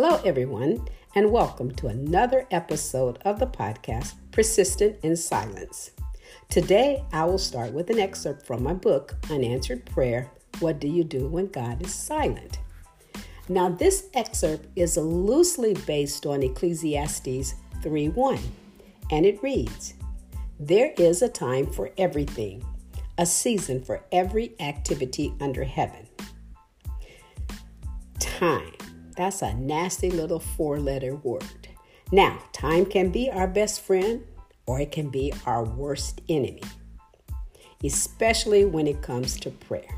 Hello, everyone, and welcome to another episode of the podcast, Persistent in Silence. Today, I will start with an excerpt from my book, Unanswered Prayer What Do You Do When God is Silent? Now, this excerpt is loosely based on Ecclesiastes 3 1, and it reads There is a time for everything, a season for every activity under heaven. Time. That's a nasty little four letter word. Now, time can be our best friend or it can be our worst enemy, especially when it comes to prayer.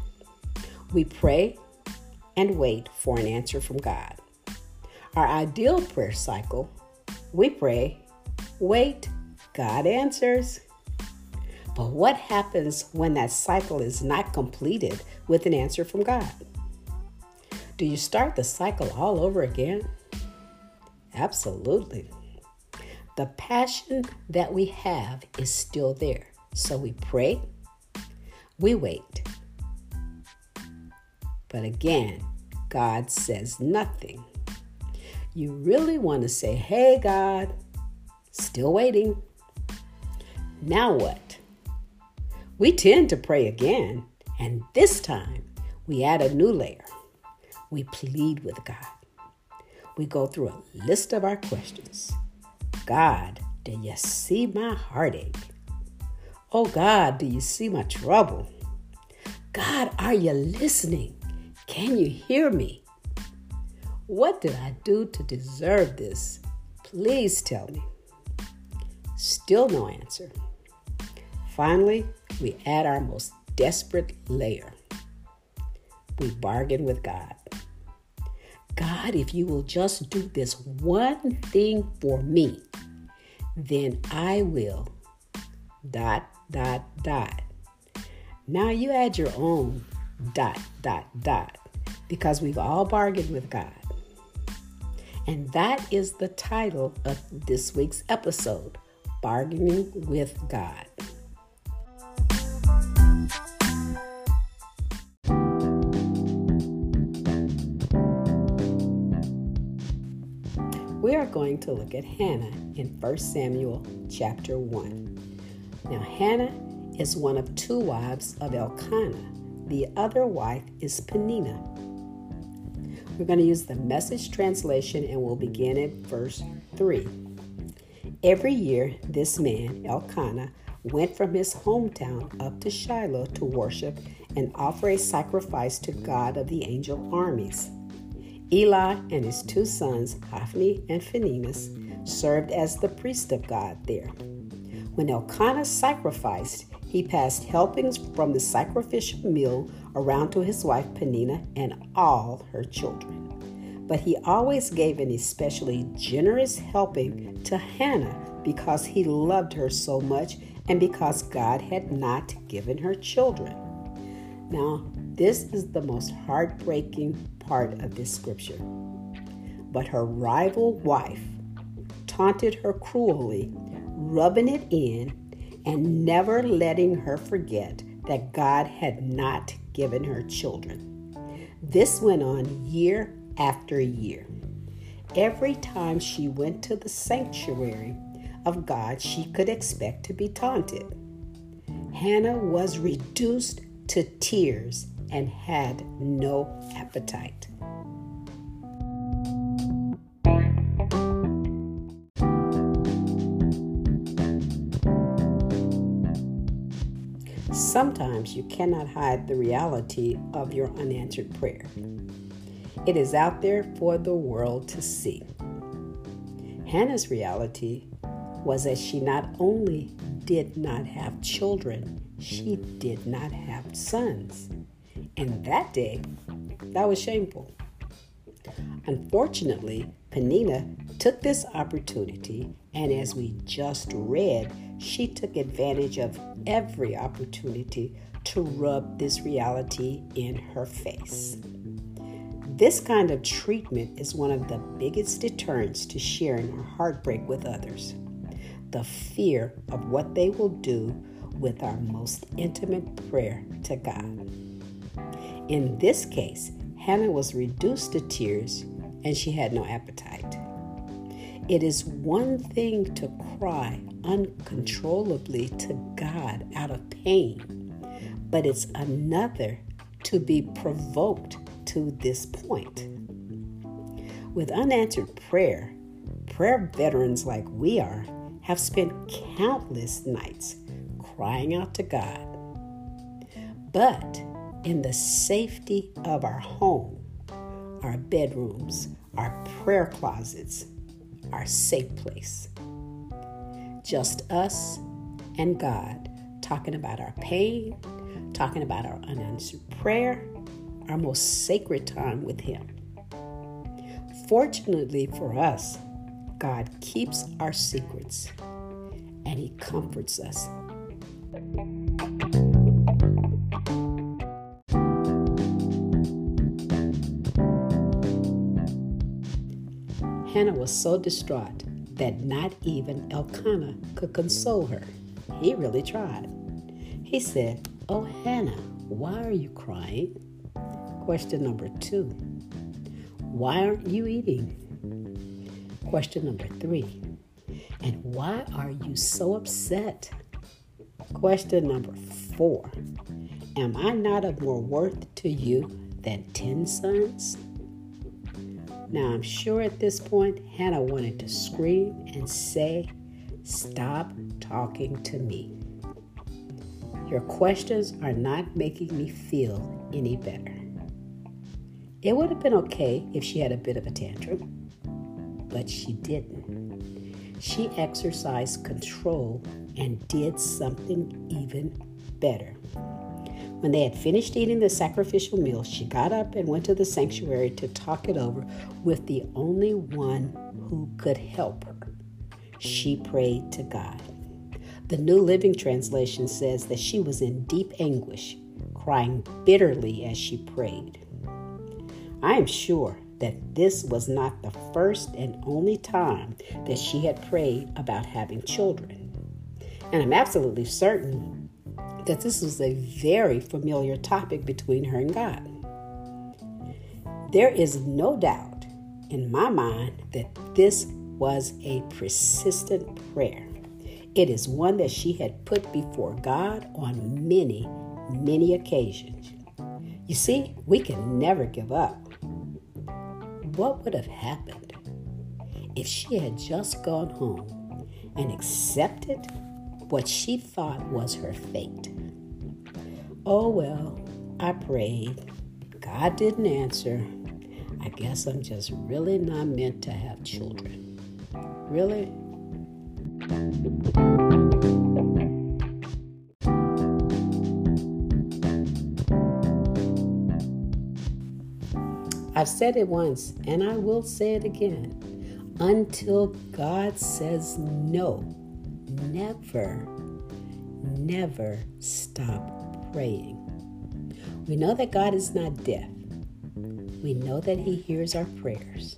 We pray and wait for an answer from God. Our ideal prayer cycle we pray, wait, God answers. But what happens when that cycle is not completed with an answer from God? Do you start the cycle all over again? Absolutely. The passion that we have is still there. So we pray, we wait. But again, God says nothing. You really want to say, Hey, God, still waiting. Now what? We tend to pray again, and this time we add a new layer. We plead with God. We go through a list of our questions. God, do you see my heartache? Oh God, do you see my trouble? God, are you listening? Can you hear me? What did I do to deserve this? Please tell me. Still no answer. Finally, we add our most desperate layer. We bargain with God. God, if you will just do this one thing for me, then I will. Dot, dot, dot. Now you add your own dot, dot, dot because we've all bargained with God. And that is the title of this week's episode Bargaining with God. Are going to look at Hannah in 1 Samuel chapter 1. Now, Hannah is one of two wives of Elkanah. The other wife is Peninnah. We're going to use the message translation and we'll begin at verse 3. Every year, this man, Elkanah, went from his hometown up to Shiloh to worship and offer a sacrifice to God of the angel armies. Eli and his two sons, Hophni and Phinehas, served as the priest of God there. When Elkanah sacrificed, he passed helpings from the sacrificial meal around to his wife Peninnah and all her children. But he always gave an especially generous helping to Hannah because he loved her so much and because God had not given her children. Now, this is the most heartbreaking part of this scripture. But her rival wife taunted her cruelly, rubbing it in and never letting her forget that God had not given her children. This went on year after year. Every time she went to the sanctuary of God, she could expect to be taunted. Hannah was reduced to tears and had no appetite. Sometimes you cannot hide the reality of your unanswered prayer. It is out there for the world to see. Hannah's reality was that she not only did not have children, she did not have sons. And that day, that was shameful. Unfortunately, Peninnah took this opportunity, and as we just read, she took advantage of every opportunity to rub this reality in her face. This kind of treatment is one of the biggest deterrents to sharing our heartbreak with others. The fear of what they will do with our most intimate prayer to God. In this case, Hannah was reduced to tears and she had no appetite. It is one thing to cry uncontrollably to God out of pain, but it's another to be provoked to this point. With unanswered prayer, prayer veterans like we are have spent countless nights crying out to God. But in the safety of our home, our bedrooms, our prayer closets, our safe place. Just us and God talking about our pain, talking about our unanswered prayer, our most sacred time with Him. Fortunately for us, God keeps our secrets and He comforts us. Hannah was so distraught that not even Elkanah could console her. He really tried. He said, Oh, Hannah, why are you crying? Question number two Why aren't you eating? Question number three And why are you so upset? Question number four Am I not of more worth to you than ten sons? Now, I'm sure at this point, Hannah wanted to scream and say, Stop talking to me. Your questions are not making me feel any better. It would have been okay if she had a bit of a tantrum, but she didn't. She exercised control and did something even better. When they had finished eating the sacrificial meal, she got up and went to the sanctuary to talk it over with the only one who could help her. She prayed to God. The New Living Translation says that she was in deep anguish, crying bitterly as she prayed. I am sure that this was not the first and only time that she had prayed about having children. And I'm absolutely certain that this was a very familiar topic between her and God. There is no doubt in my mind that this was a persistent prayer. It is one that she had put before God on many, many occasions. You see, we can never give up. What would have happened if she had just gone home and accepted what she thought was her fate. Oh well, I prayed. God didn't answer. I guess I'm just really not meant to have children. Really? I've said it once and I will say it again. Until God says no, never, never stop praying. We know that God is not deaf. We know that He hears our prayers.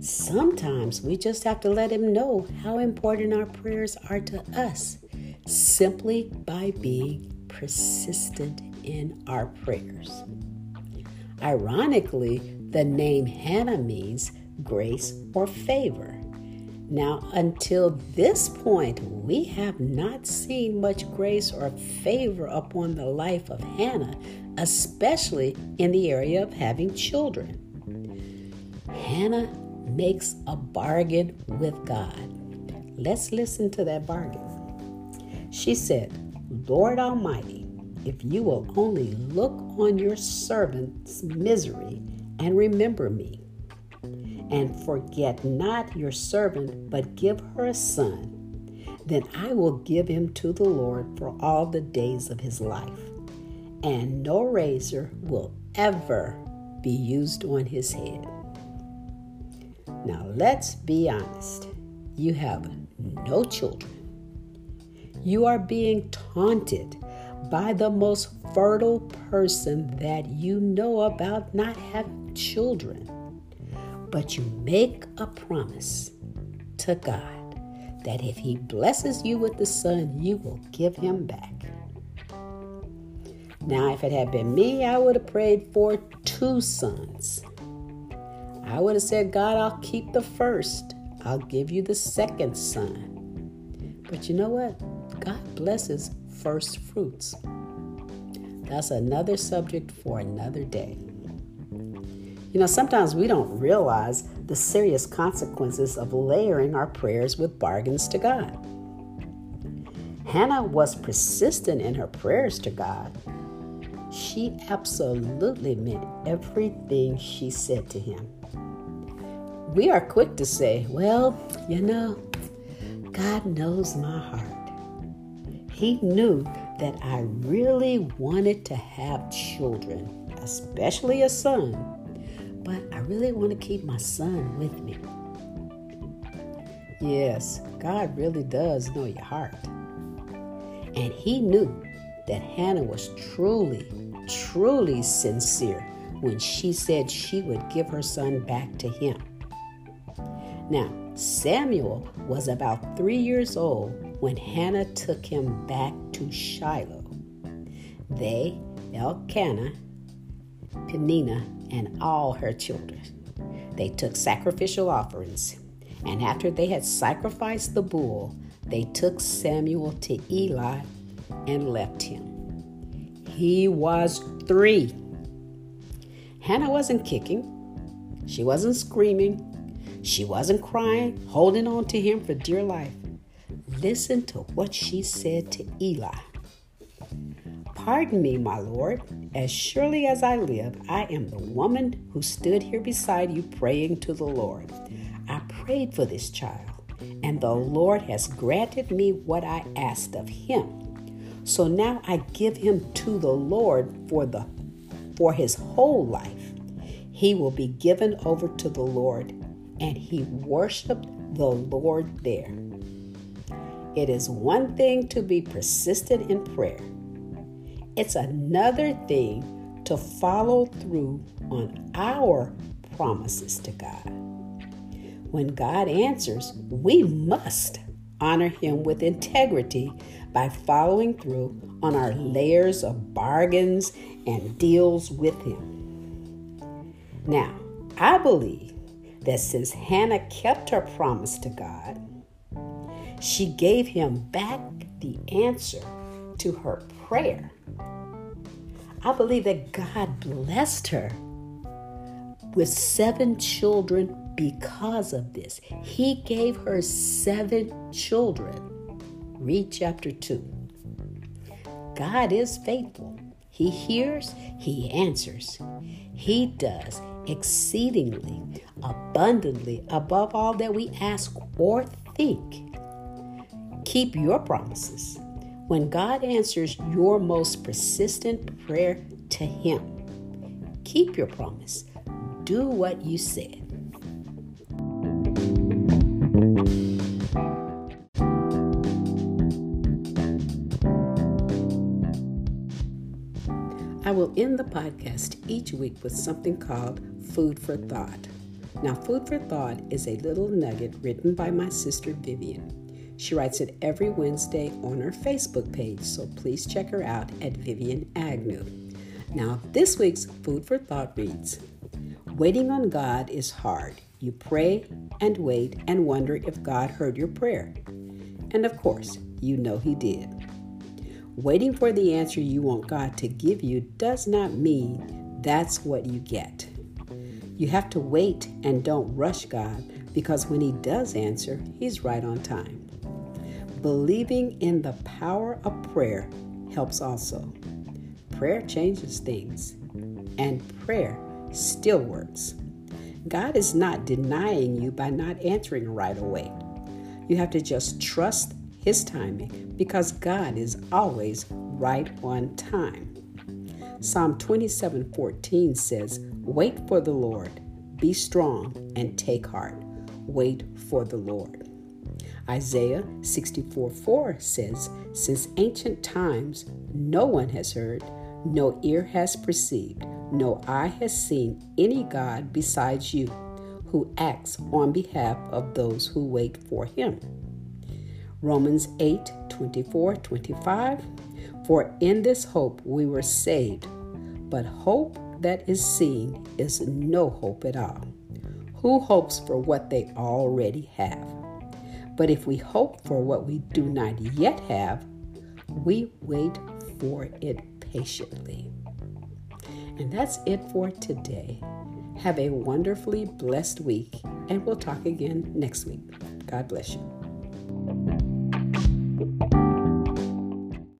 Sometimes we just have to let Him know how important our prayers are to us simply by being persistent in our prayers. Ironically, the name Hannah means grace or favor. Now, until this point, we have not seen much grace or favor upon the life of Hannah, especially in the area of having children. Hannah makes a bargain with God. Let's listen to that bargain. She said, Lord Almighty, if you will only look on your servant's misery and remember me and forget not your servant, but give her a son, then I will give him to the Lord for all the days of his life, and no razor will ever be used on his head. Now let's be honest. You have no children. You are being taunted by the most fertile person that you know about not having children but you make a promise to God that if He blesses you with the son, you will give him back. Now, if it had been me, I would have prayed for two sons. I would have said, God, I'll keep the first, I'll give you the second son. But you know what? God blesses first fruits. That's another subject for another day. You know, sometimes we don't realize the serious consequences of layering our prayers with bargains to God. Hannah was persistent in her prayers to God. She absolutely meant everything she said to him. We are quick to say, well, you know, God knows my heart. He knew that I really wanted to have children, especially a son, but I really want to keep my son with me. Yes, God really does know your heart. And He knew that Hannah was truly, truly sincere when she said she would give her son back to him. Now, Samuel was about three years old when Hannah took him back to Shiloh. They, Elkanah, Peninnah, and all her children, they took sacrificial offerings. And after they had sacrificed the bull, they took Samuel to Eli and left him. He was three. Hannah wasn't kicking, she wasn't screaming, she wasn't crying, holding on to him for dear life. Listen to what she said to Eli. Pardon me, my Lord. As surely as I live, I am the woman who stood here beside you praying to the Lord. I prayed for this child, and the Lord has granted me what I asked of him. So now I give him to the Lord for the for his whole life. He will be given over to the Lord and he worshiped the Lord there. It is one thing to be persistent in prayer, it's another thing to follow through on our promises to God. When God answers, we must honor Him with integrity by following through on our layers of bargains and deals with Him. Now, I believe that since Hannah kept her promise to God, she gave him back the answer to her prayer. I believe that God blessed her with seven children because of this. He gave her seven children. Read chapter 2. God is faithful. He hears, He answers. He does exceedingly, abundantly, above all that we ask or think. Keep your promises. When God answers your most persistent prayer to Him, keep your promise. Do what you said. I will end the podcast each week with something called Food for Thought. Now, Food for Thought is a little nugget written by my sister Vivian. She writes it every Wednesday on her Facebook page, so please check her out at Vivian Agnew. Now, this week's Food for Thought reads Waiting on God is hard. You pray and wait and wonder if God heard your prayer. And of course, you know He did. Waiting for the answer you want God to give you does not mean that's what you get. You have to wait and don't rush God because when He does answer, He's right on time. Believing in the power of prayer helps also. Prayer changes things, and prayer still works. God is not denying you by not answering right away. You have to just trust His timing because God is always right on time. Psalm 27 14 says, Wait for the Lord, be strong, and take heart. Wait for the Lord. Isaiah 64 4 says, Since ancient times, no one has heard, no ear has perceived, no eye has seen any God besides you who acts on behalf of those who wait for him. Romans 8 24 25 For in this hope we were saved. But hope that is seen is no hope at all. Who hopes for what they already have? But if we hope for what we do not yet have, we wait for it patiently. And that's it for today. Have a wonderfully blessed week, and we'll talk again next week. God bless you.